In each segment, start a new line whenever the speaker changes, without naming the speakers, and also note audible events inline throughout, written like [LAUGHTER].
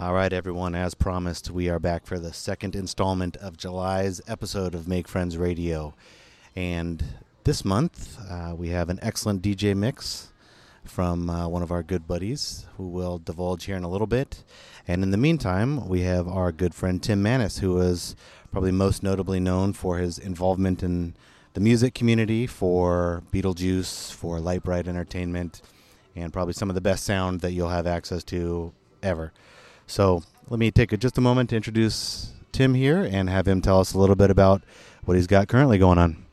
All right, everyone. As promised, we are back for the second installment of July's episode of Make Friends Radio. And this month, uh, we have an excellent DJ mix from uh, one of our good buddies who will divulge here in a little bit. And in the meantime, we have our good friend Tim Manis, who is probably most notably known for his involvement in the music community, for Beetlejuice, for Light Bright Entertainment, and probably some of the best sound that you'll have access to ever. So let me take a, just a moment to introduce Tim here and have him tell us a little bit about what he's got currently going on.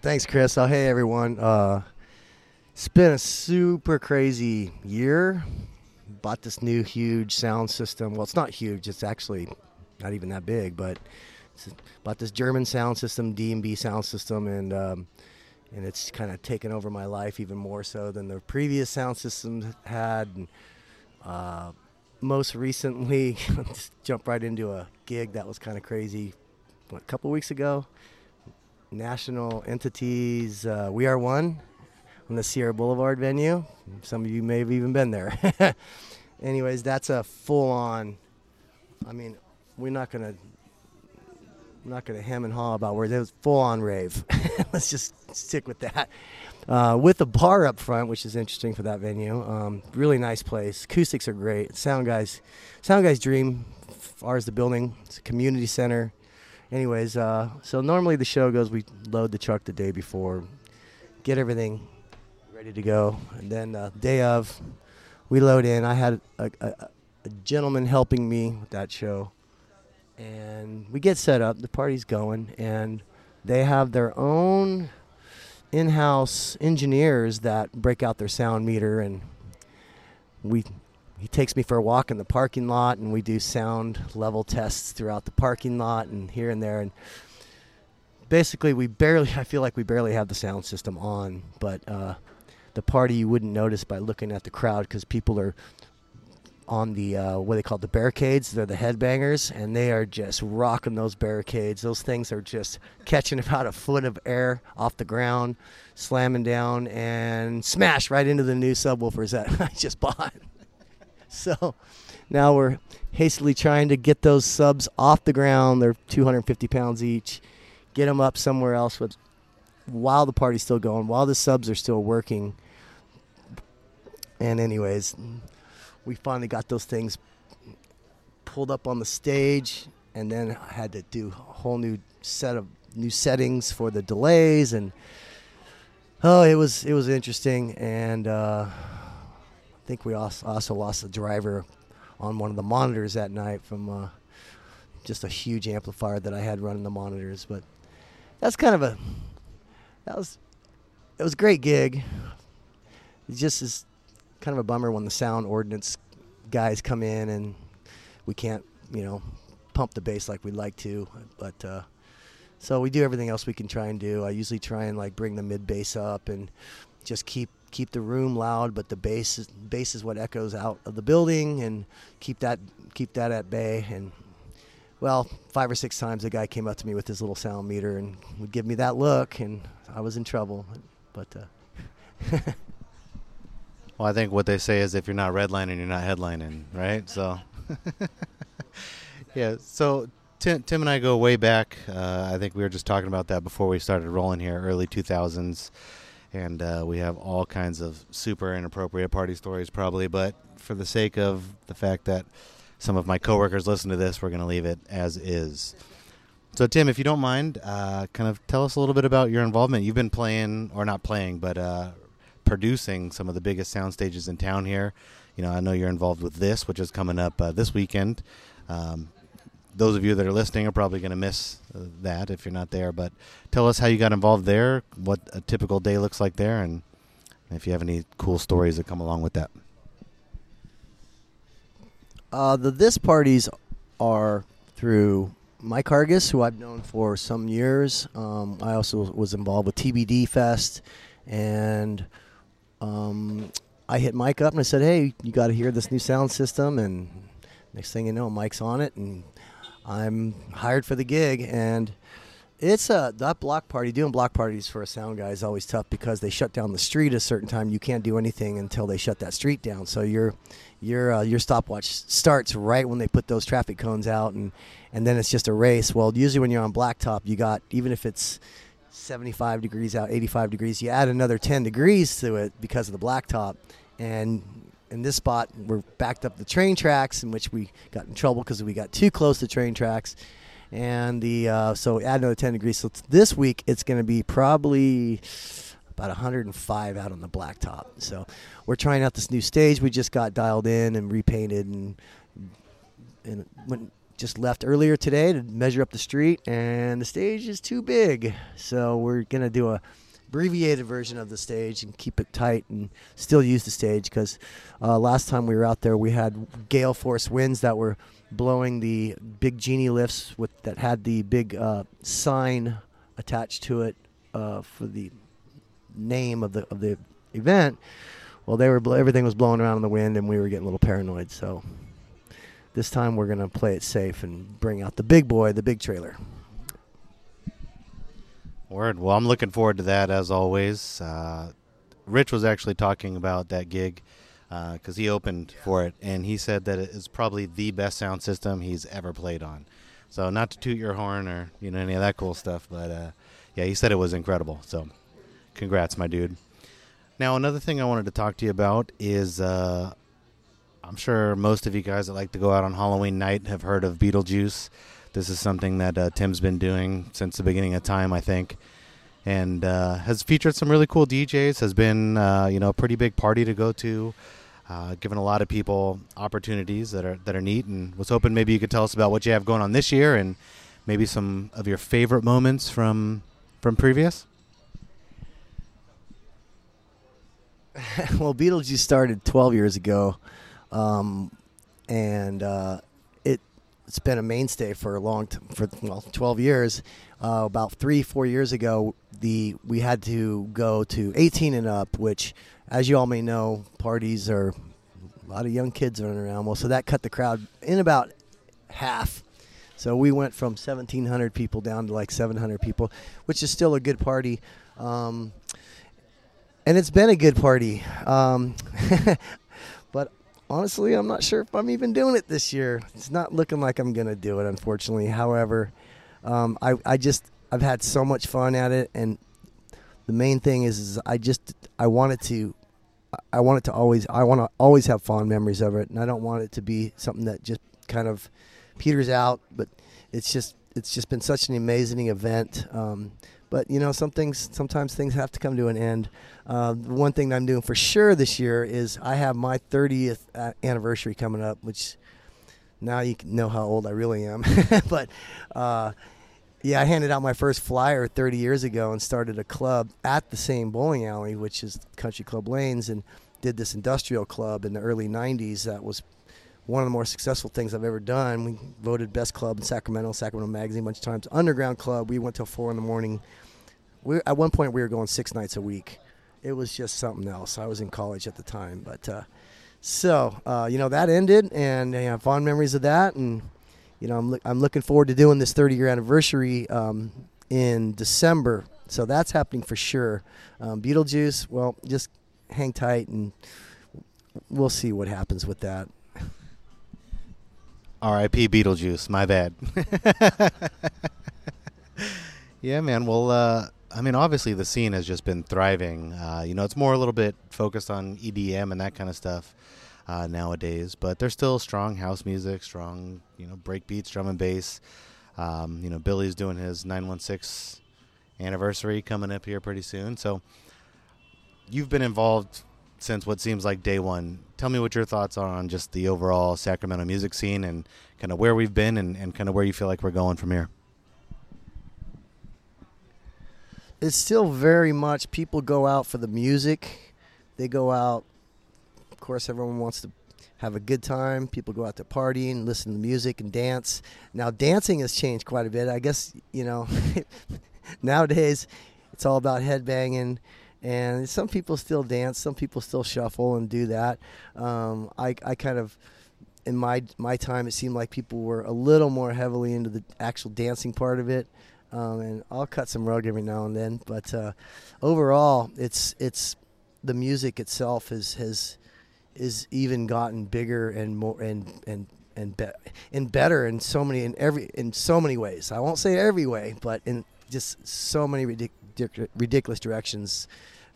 Thanks, Chris. Oh, hey, everyone. Uh, it's been a super crazy year. Bought this new huge sound system. Well, it's not huge. It's actually not even that big, but bought this German sound system, D&B sound system, and um, and it's kind of taken over my life even more so than the previous sound systems had. And, uh, most recently, [LAUGHS] just jumped right into a gig that was kind of crazy. What, a couple weeks ago, national entities, uh, We Are One, on the Sierra Boulevard venue. Some of you may have even been there. [LAUGHS] Anyways, that's a full-on. I mean, we're not gonna I'm not going to hem and haw about where it was full on rave. [LAUGHS] Let's just stick with that. Uh, with the bar up front, which is interesting for that venue. Um, really nice place. Acoustics are great. Sound guys, sound guys dream. Ours the building. It's a community center. Anyways, uh, so normally the show goes. We load the truck the day before, get everything ready to go, and then the day of, we load in. I had a, a, a gentleman helping me with that show and we get set up. The party's going, and they have their own in-house engineers that break out their sound meter, and we. He takes me for a walk in the parking lot, and we do sound level tests throughout the parking lot and here and there. And basically, we barely. [LAUGHS] I feel like we barely have the sound system on, but uh, the party you wouldn't notice by looking at the crowd because people are on the uh, what they call the barricades. They're the headbangers, and they are just rocking those barricades. Those things are just catching [LAUGHS] about a foot of air off the ground, slamming down, and smash right into the new subwoofers that [LAUGHS] I just bought. [LAUGHS] so now we're hastily trying to get those subs off the ground. They're 250 pounds each. Get them up somewhere else with, while the party's still going, while the subs are still working. And anyways, we finally got those things pulled up on the stage, and then I had to do a whole new set of new settings for the delays, and oh, it was it was interesting, and uh, I think we also, lost a driver on one of the monitors that night from uh, just a huge amplifier that I had running the monitors, but that's kind of a that was it was a great gig. It just is kind of a bummer when the sound ordinance guys come in and we can't, you know, pump the bass like we'd like to. But uh, so we do everything else we can try and do. I usually try and like bring the mid bass up and just keep keep the room loud, but the bass is, bass is what echoes out of the building and keep that keep that at bay. And well, five or six times a guy came up to me with his little sound meter and would give me that look, and I was in trouble. But uh, [LAUGHS]
Well, I think what they say is if you're not redlining, you're not headlining, right? So, [LAUGHS] yeah. So Tim, Tim and I go way back. Uh, I think we were just talking about that before we started rolling here, early 2000s, and uh, we have all kinds of super inappropriate party stories, probably. But for the sake of the fact that some of my coworkers listen to this, we're going to leave it as is. So, Tim, if you don't mind, uh, kind of tell us a little bit about your involvement. You've been playing, or not playing, but uh, producing some of the biggest sound stages in town here. You know, I know you're involved with this, which is coming up uh, this weekend. Um, those of you that are listening are probably going to miss uh, that if you're not there. But tell us how you got involved there, what a typical day looks like there, and if you have any cool stories that come along with that.
Uh, the this parties are through Mike Hargis, who I've known for some years. Um, I also was involved with TBD Fest and um, I hit Mike up and I said, "Hey, you got to hear this new sound system." And next thing you know, Mike's on it, and I'm hired for the gig. And It's a that block party. Doing block parties for a sound guy is always tough because they shut down the street at a certain time. You can't do anything until they shut that street down. So your your uh, your stopwatch starts right when they put those traffic cones out, and and then it's just a race. Well, usually when you're on blacktop, you got even if it's 75 degrees out, 85 degrees, you add another 10 degrees to it because of the blacktop, and in this spot we're backed up the train tracks, in which we got in trouble because we got too close to train tracks and the uh, so add another 10 degrees. So this week it's going to be probably about 105 out on the blacktop. So we're trying out this new stage. We just got dialed in and repainted and and went just left earlier today to measure up the street and the stage is too big. So we're going to do a abbreviated version of the stage and keep it tight and still use the stage because uh, last time we were out there we had gale force winds that were blowing the big genie lifts with that had the big uh, sign attached to it uh, for the name of the of the event. Well, they were everything was blowing around in the wind, and we were getting a little paranoid. So this time we're gonna play it safe and bring out the big boy, the big trailer.
Word. Well, I'm looking forward to that as always. Uh, Rich was actually talking about that gig because uh, he opened for it, and he said that it is probably the best sound system he's ever played on. So not to toot your horn or you know any of that cool stuff, but uh, yeah, he said it was incredible. So congrats, my dude. Now another thing I wanted to talk to you about is uh, I'm sure most of you guys that like to go out on Halloween night have heard of Beetlejuice. This is something that uh, Tim's been doing since the beginning of time, I think and uh, has featured some really cool DJs. Has been uh, you know a pretty big party to go to uh, given a lot of people opportunities that are that are neat, and was hoping maybe you could tell us about what you have going on this year and maybe some of your favorite moments from from previous. [LAUGHS]
well, Beetlejuice started 12 years ago, um, and uh, it it's been a mainstay for a long t- for well 12 years. Uh, about three four years ago, the we had to go to 18 and up, which as you all may know, parties are a lot of young kids running around. Well, so that cut the crowd in about half. So we went from 1,700 people down to like 700 people, which is still a good party. Um, and it's been a good party. Um, [LAUGHS] honestly, I'm not sure if I'm even doing it this year. It's not looking like I'm going to do it, unfortunately. However, um, I, I just, I've had so much fun at it. And the main thing is, is I just I want it to I want it to always I want to always have fond memories of it, and I don't want it to be something that just kind of peters out. But it's just it's just been such an amazing event. Um, but you know, some things sometimes things have to come to an end. Uh, one thing I'm doing for sure this year is I have my 30th anniversary coming up, which now you know how old I really am. [LAUGHS] but uh, yeah, I handed out my first flyer 30 years ago and started a club at the same bowling alley, which is Country Club Lanes, and did this industrial club in the early 90s. That was one of the more successful things I've ever done. We voted best club in Sacramento, Sacramento Magazine a bunch of times. Underground club, we went till four in the morning. We, at one point, we were going six nights a week. It was just something else. I was in college at the time, but uh, so uh, you know that ended, and I have fond memories of that, and you know, I'm, lo- I'm looking forward to doing this 30 year anniversary um, in December. So that's happening for sure. Um, Beetlejuice, well, just hang tight and we'll see what happens with that.
R.I.P. Beetlejuice. My bad. [LAUGHS] yeah, man. Well, uh, I mean, obviously the scene has just been thriving. Uh, you know, it's more a little bit focused on EDM and that kind of stuff uh, nowadays. But there's still strong house music, strong you know break beats, drum and bass. Um, you know Billy's doing his 916 anniversary coming up here pretty soon. So you've been involved since what seems like day one. Tell me what your thoughts are on just the overall Sacramento music scene and kind of where we've been and, and kind of where you feel like we're going from here.
It's still very much people go out for the music. They go out Of course, everyone wants to have a good time. People go out to partying, listen to music, and dance. Now, dancing has changed quite a bit. I guess you know [LAUGHS] nowadays it's all about headbanging, and some people still dance. Some people still shuffle and do that. Um, I, I kind of in my my time, it seemed like people were a little more heavily into the actual dancing part of it. Um, and I'll cut some rug every now and then. But uh, overall, it's it's the music itself is has is even gotten bigger and more and and and be- and better in so many in every in so many ways. I won't say every way, but in just so many ridic- ridiculous directions.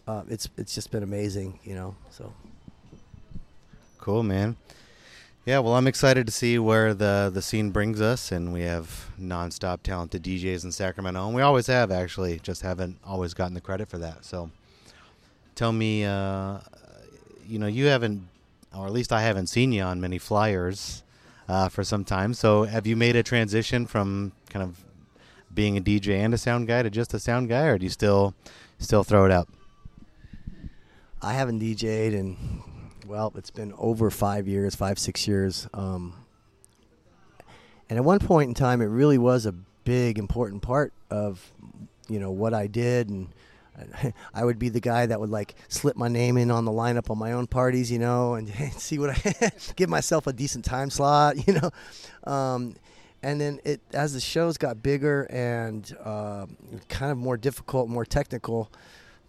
Uh, it's it's just been amazing, you know. So
cool, man. Yeah, well, I'm excited to see where the the scene brings us, and we have nonstop talented DJs in Sacramento, and we always have actually, just haven't always gotten the credit for that. So, tell me, uh, you know, you haven't, or at least I haven't seen you on many flyers uh, for some time. So, have you made a transition from kind of being a DJ and a sound guy to just a sound guy, or do you still still throw it up?
I haven't DJed in well, it's been over five years, five six years. Um, and at one point in time, it really was a big important part of you know what I did and. [LAUGHS] I would be the guy that would like slip my name in on the lineup on my own parties, you know, and [LAUGHS] see what I [LAUGHS] give myself a decent time slot, you know. Um, and then it as the shows got bigger and uh, kind of more difficult, more technical,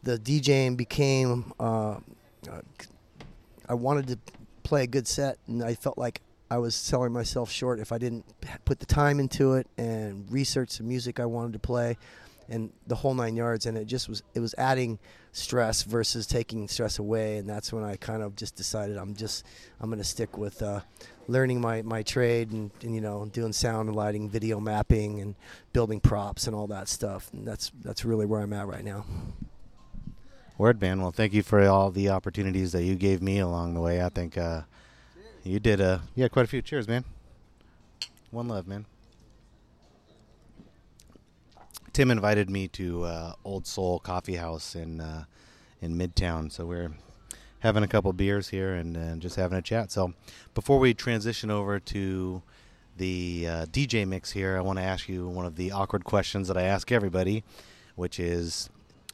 the DJing became. Uh, uh, I wanted to play a good set, and I felt like I was selling myself short if I didn't put the time into it and research the music I wanted to play and the whole nine yards. And it just was it was adding stress versus taking stress away. And that's when I kind of just decided I'm just I'm to stick with uh, learning my, my trade and, and, you know doing sound and lighting video mapping and building props and all that stuff. And that's that's really where I'm at right now.
Word, man. Well, thank you for all the opportunities that you gave me along the way. I think uh, you did uh, yeah quite a few. Cheers, man. One love, man. Tim invited me to uh, Old Soul Coffee House in uh, in Midtown, so we're having a couple beers here and, and, just having a chat. So before we transition over to the uh, DJ mix here, I want to ask you one of the awkward questions that I ask everybody, which is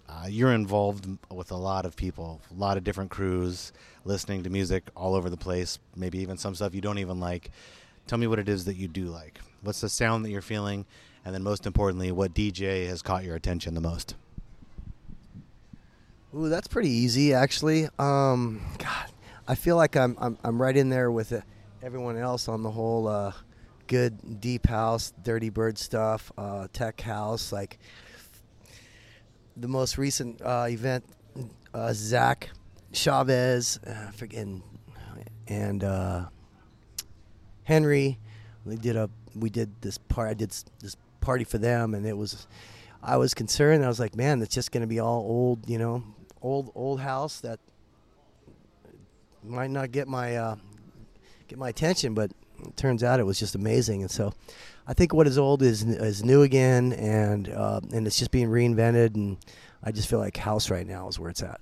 uh, you're involved with a lot of people, a lot of different crews, listening to music all over the place. Maybe even some stuff you don't even like. Tell me what it is that you do like. What's the sound that you're feeling, and then most importantly, what DJ has caught your attention the most?
Ooh, that's pretty easy actually. Um, God, I feel like I'm I'm, I'm right in there with uh, everyone else on the whole uh, good deep house, dirty bird stuff, uh, tech house, like the most recent uh, event, uh, Zach Chavez, uh, freaking, and uh, Henry. We did a we did this part. I did this party for them, and it was. I was concerned. I was like, man, it's just going to be all old, you know, old old house that might not get my uh, get my attention, but it turns out it was just amazing. And so, I think what is old is is new again, and uh, and it's just being reinvented. And I just feel like house right now is where it's at.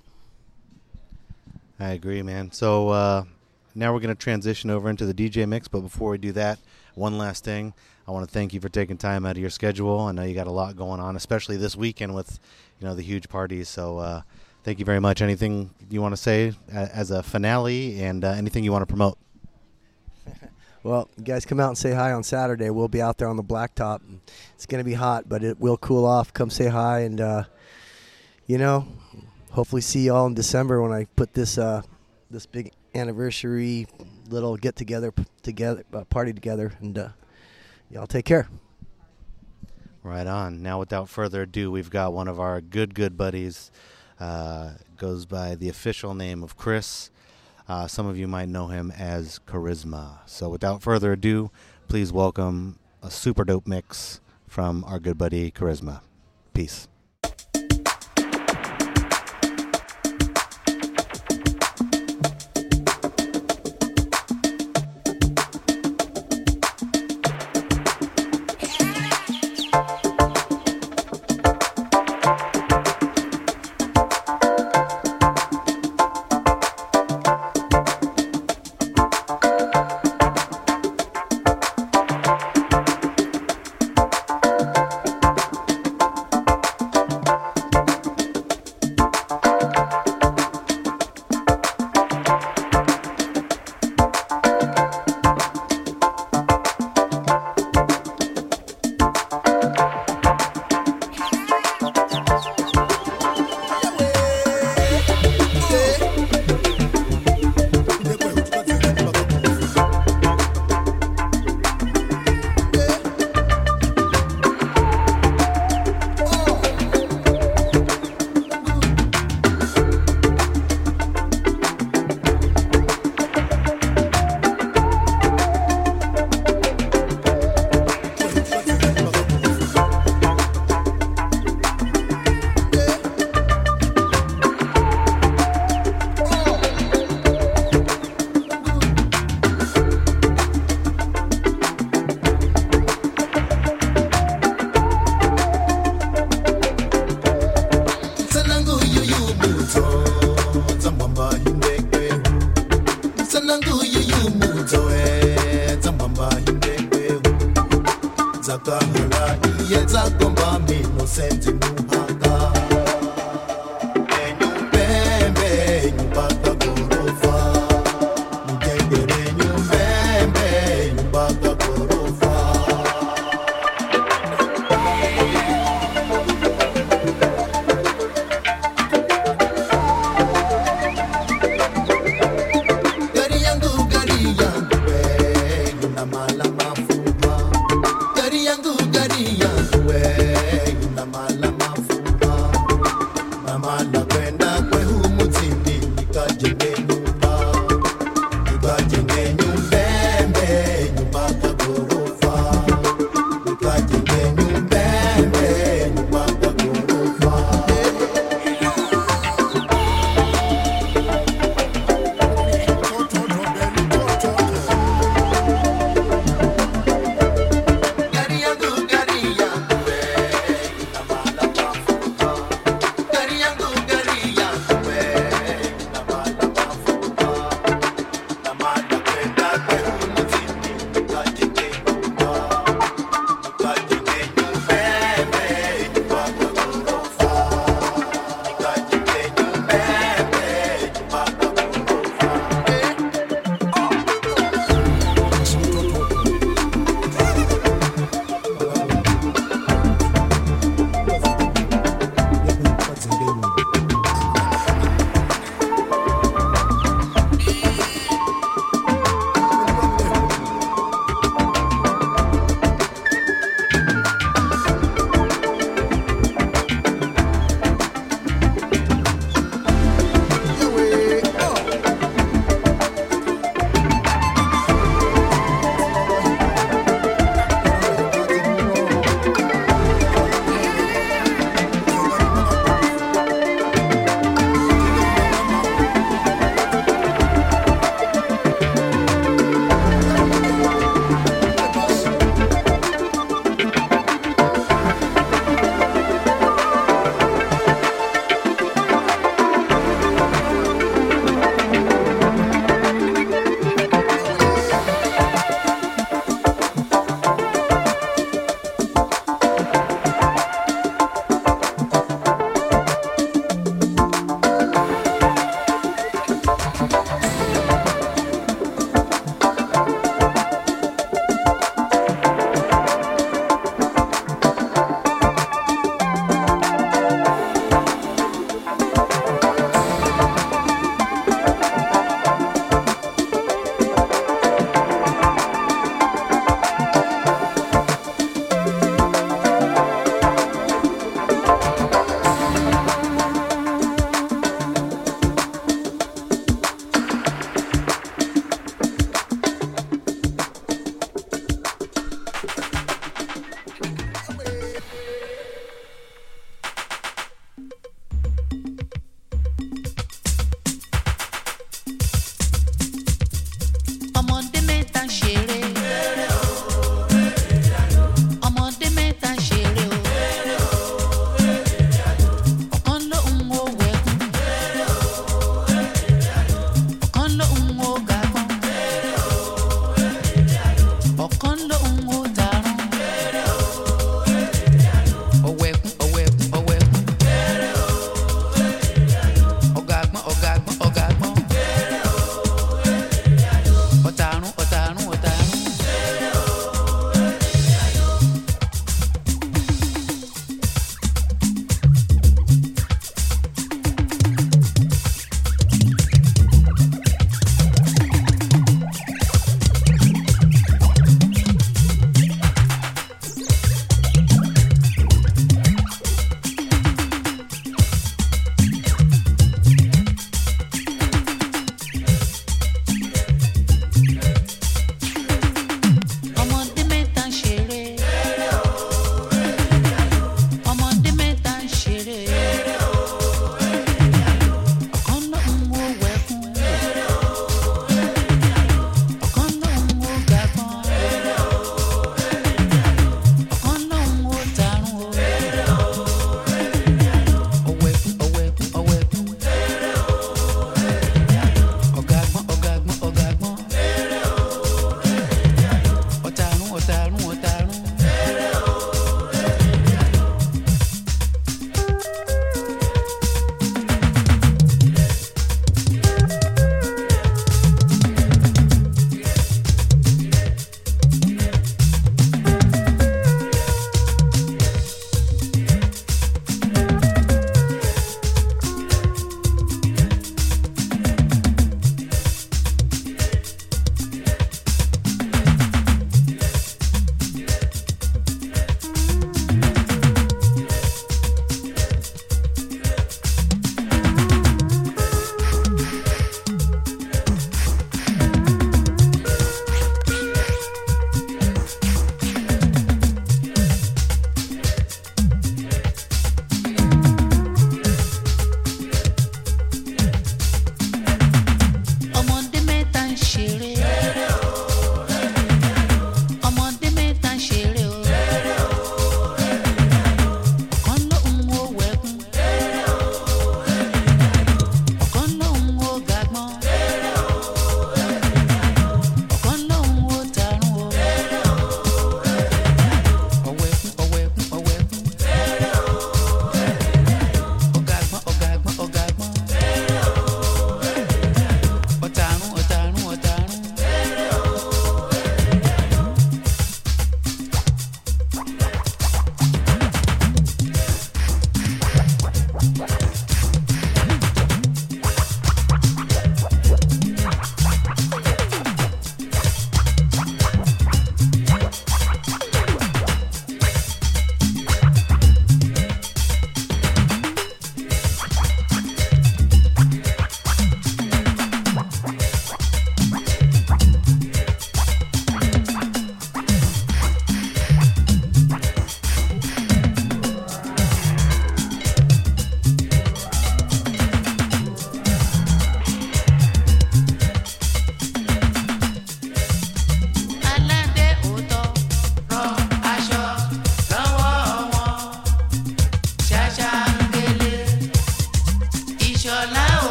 I agree, man. So uh, now we're going to transition over into the DJ mix. But before we do that, one last thing. I want to thank you for taking time out of your schedule. I know you got a lot going on, especially this weekend with you know the huge parties. So uh, thank you very much. Anything you want to say as a finale, and uh, anything you want to promote?
Well, guys come out and say hi on Saturday. We'll be out there on the blacktop. It's going to be hot, but it will cool off. Come say hi, and uh, you know, hopefully see you all in December when I put this uh, this big anniversary little get together together uh, party together, and uh, y'all take care.
Right on. Now, without further ado, we've got one of our good good buddies. Uh, goes by the official name of Chris. Uh, some of you might know him as Charisma. So, without further ado, please welcome a super dope mix from our good buddy Charisma. Peace.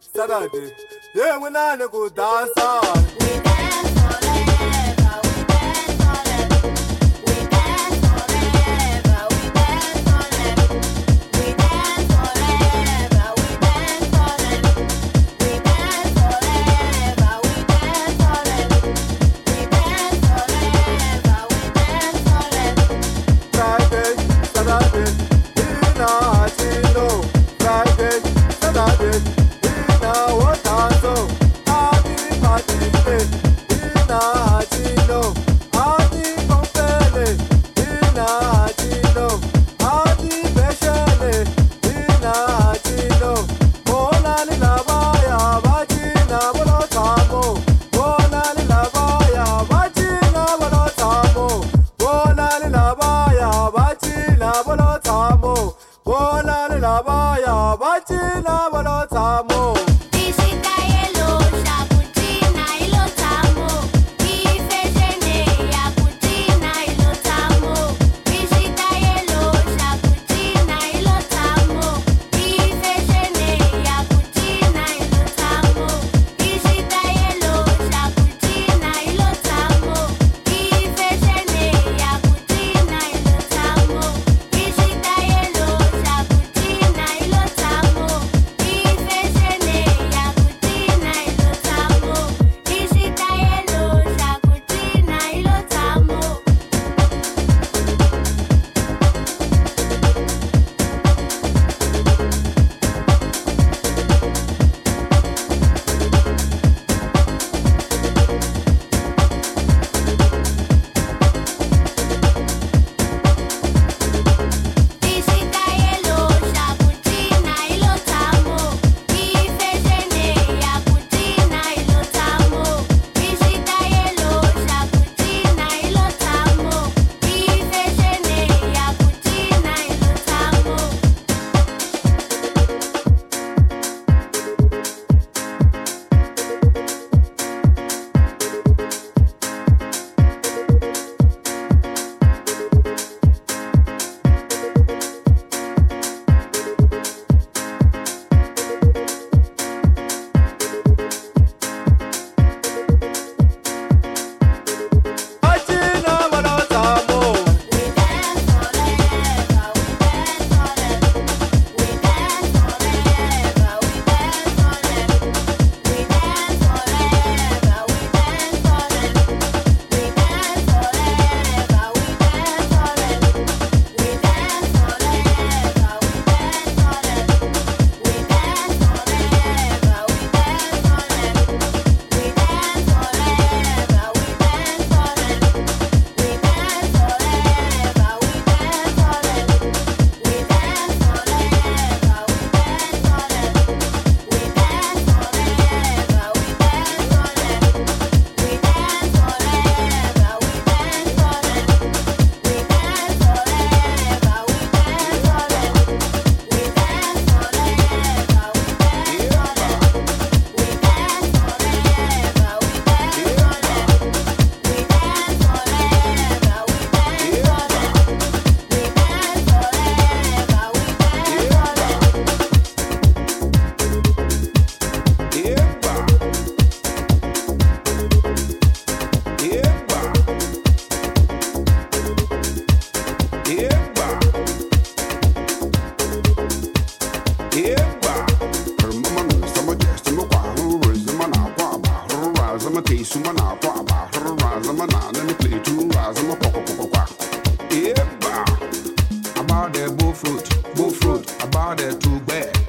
Saturday. Yeah, when I go
down.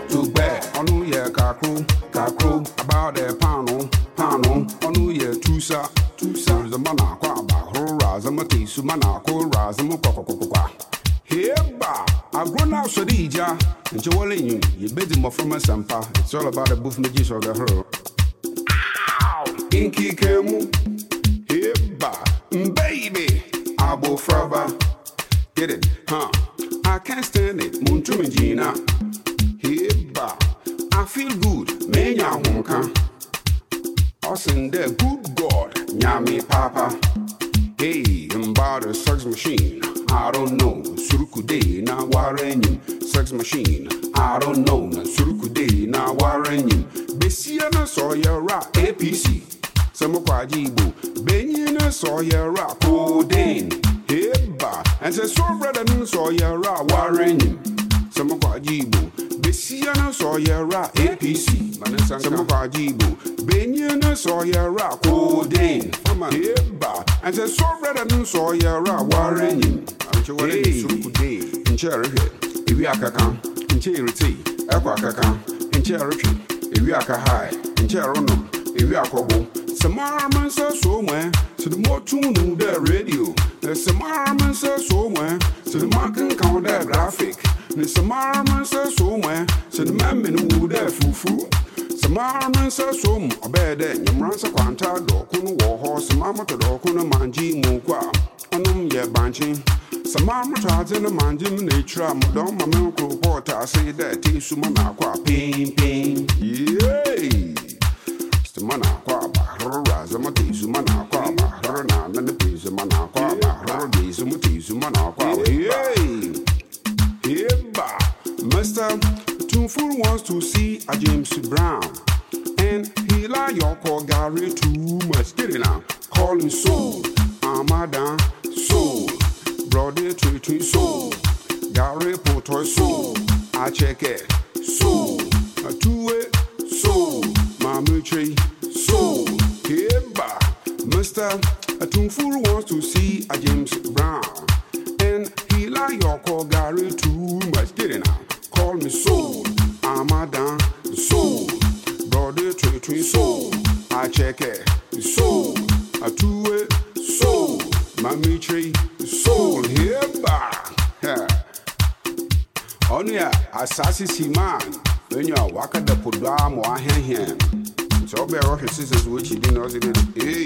tugbe ọnụ ya kakro kakro agbada panụ panụ ọnụ ya tusa tusa zama na akwa agba hụrụ razama ka isu ma Heba, I grown up so dija. And you all in you, you bet him from a sampa. It's all about the booth me jish the her. Ow! Inky kemu. Heba, baby. Abo frava. Get it, huh? I can't stand it. Muntumijina. ba I feel good, me nya hunka. Austin the good God, nya me papa. Hey, I'm about a sex machine, I don't know. Surukude na warenyim, sex machine, I don't know. Na surukude na warenyim. Besia na soya rap APC. Samokwaji jibu, benye na soya rap, codeine. Hey ba, and say so brother na soya rap warenyim. Some kwajibu, besia na soya ra APC. Some kwajibu, benyin na soya ra codeine. Heba, and say so brother no soya ra warenyim. Hey, nkyɛ rehwɛ ewi akaka. Nkyɛ erete ɛkɔ akaka. Nkyɛ retwe ewi akahae nkyɛ ronom ewi akɔbo sɛmaarama nsɛ so sɛ de mɔtum no dɛ radio. Na sɛmaarama nsɛ so mɛ sɛ de makenkan dɛ graphic ne samara me nsa so mu ɛ. Sɛ ne mɛmɛ wu dɛ fufu samara me nsa so dɛ nyamra nsa kwanta dɔɔko no wɔ hɔ. Samara mɔtɔ dɔɔko no mangye mu kɔ a ɔnom yɛ bankye. Samara mɔtɔ adze no mangye mu na ekyir a mɔdɔn ma me nkoro pɔɔta dɛ te su ma na akɔ a pimpim yeee na akɔ aba horo razama te su ma na akɔ aba horo na nane pe su ma na akɔ aba horo de su mu te su ma na akɔ aba. Yeba Mr. Tunfur wants to see a James Brown and he like your call Gary too much get it now call him soul Amadan soul Brody Tweety soul, Gary Potoy soul, I check it soul, a two way soul, Tree soul, Keba, Mr. A Tunfur wants to see a James Brown, and he like your call Gary too much. Get it now, call me soul, I'm a down soul, Brody Tweety soul, I check it soul, a two way soul, Mammy Tree soul here back. Only a assassin see man when you are walking the Pudam or hand. So be rock sisters which you didn't know hey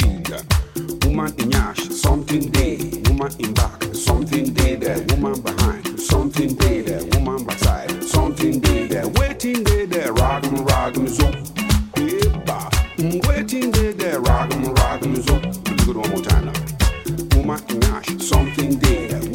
woman in yash, something day, woman in back, something day there, woman behind, something day there, woman beside, something day there, waiting day there, ragum ragum zo. Hey, mm, waiting day there, ragum ragum zo. Do it one more time now. Woman in yash, something day there,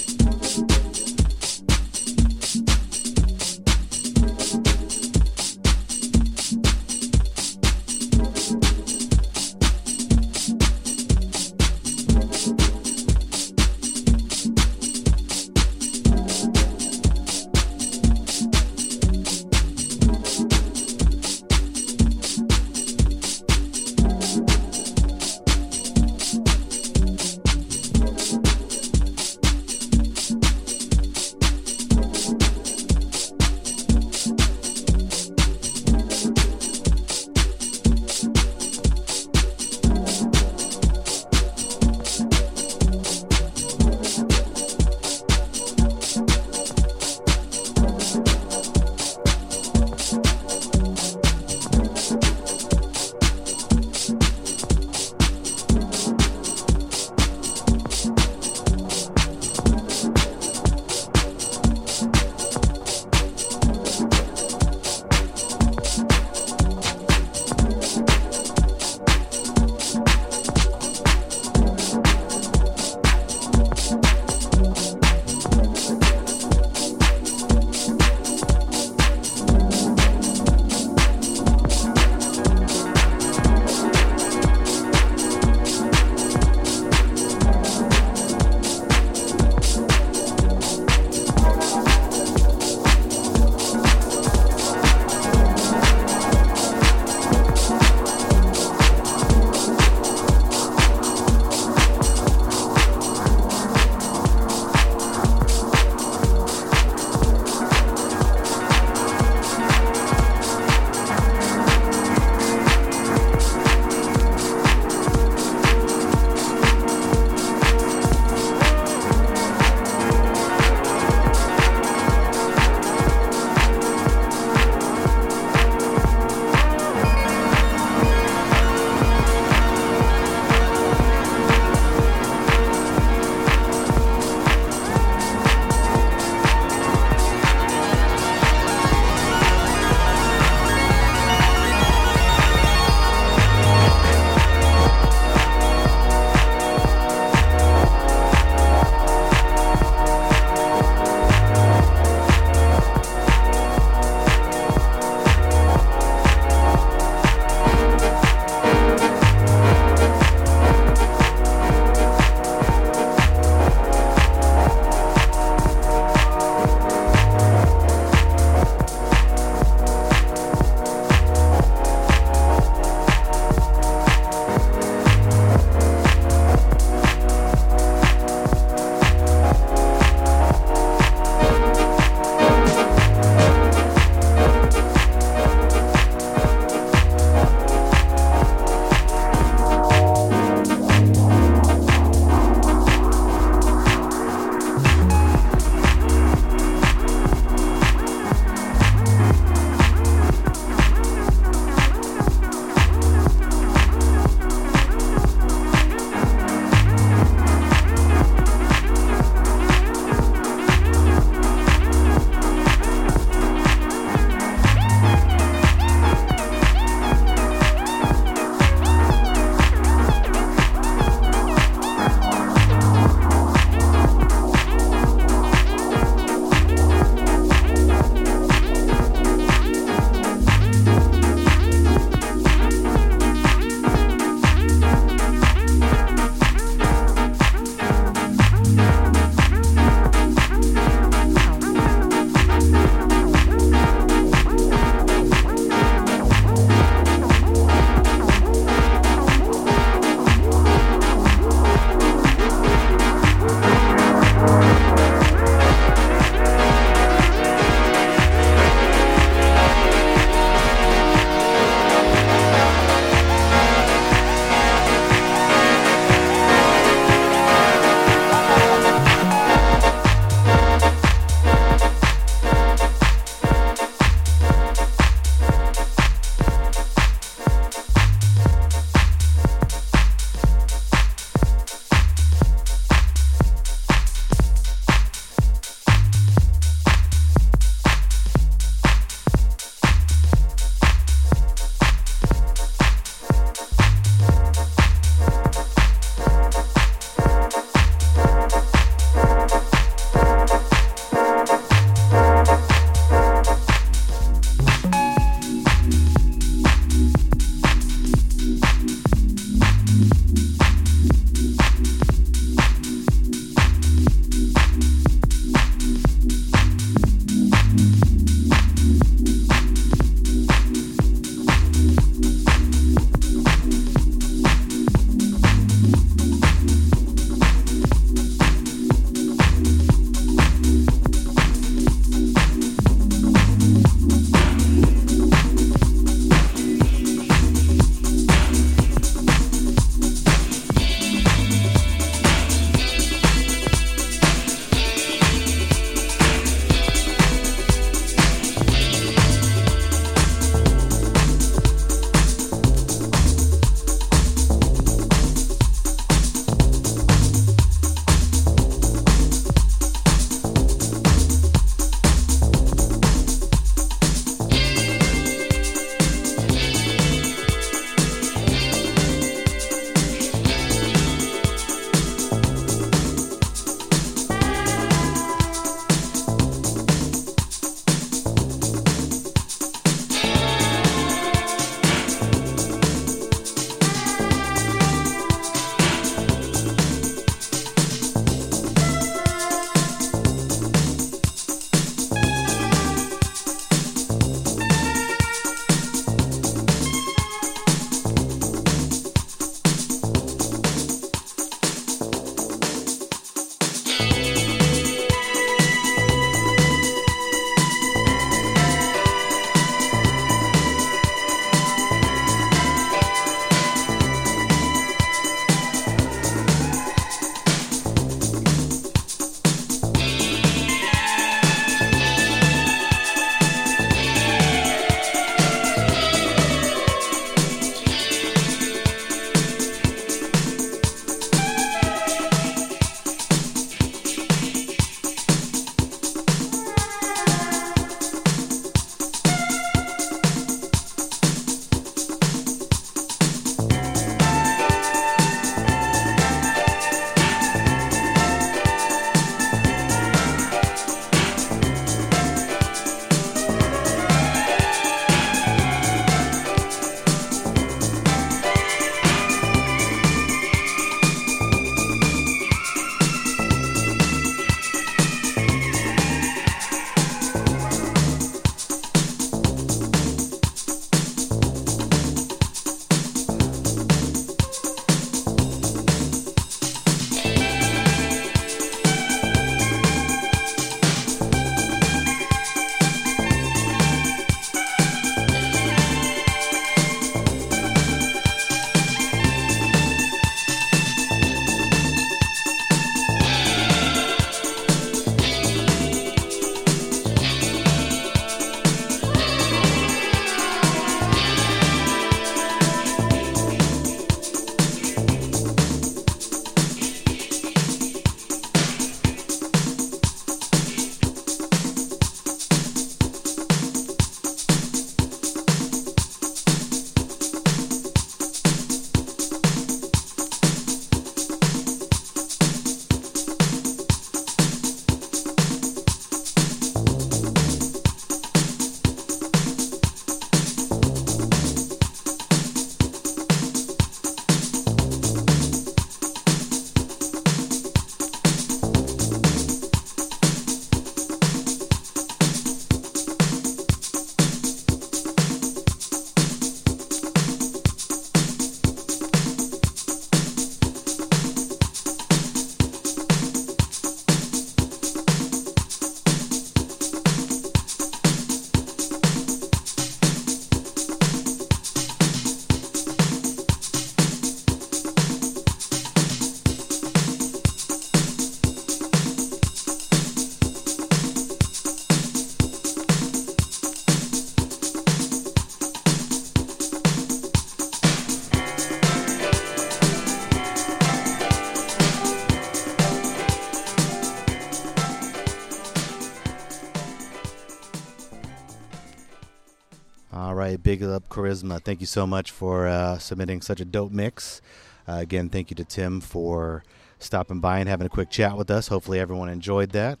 Big Up Charisma. Thank you so much for uh, submitting such a dope mix. Uh, again, thank you to Tim for stopping by and having a quick chat with us. Hopefully, everyone enjoyed that.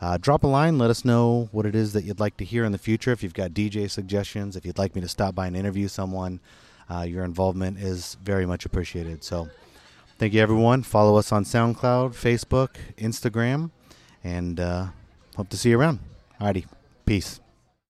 Uh, drop a line. Let us know what it is that you'd like to hear in the future. If you've got DJ suggestions, if you'd like me to stop by and interview someone, uh, your involvement is very much appreciated. So, thank you, everyone. Follow us on SoundCloud, Facebook, Instagram, and uh, hope to see you around. Alrighty, peace.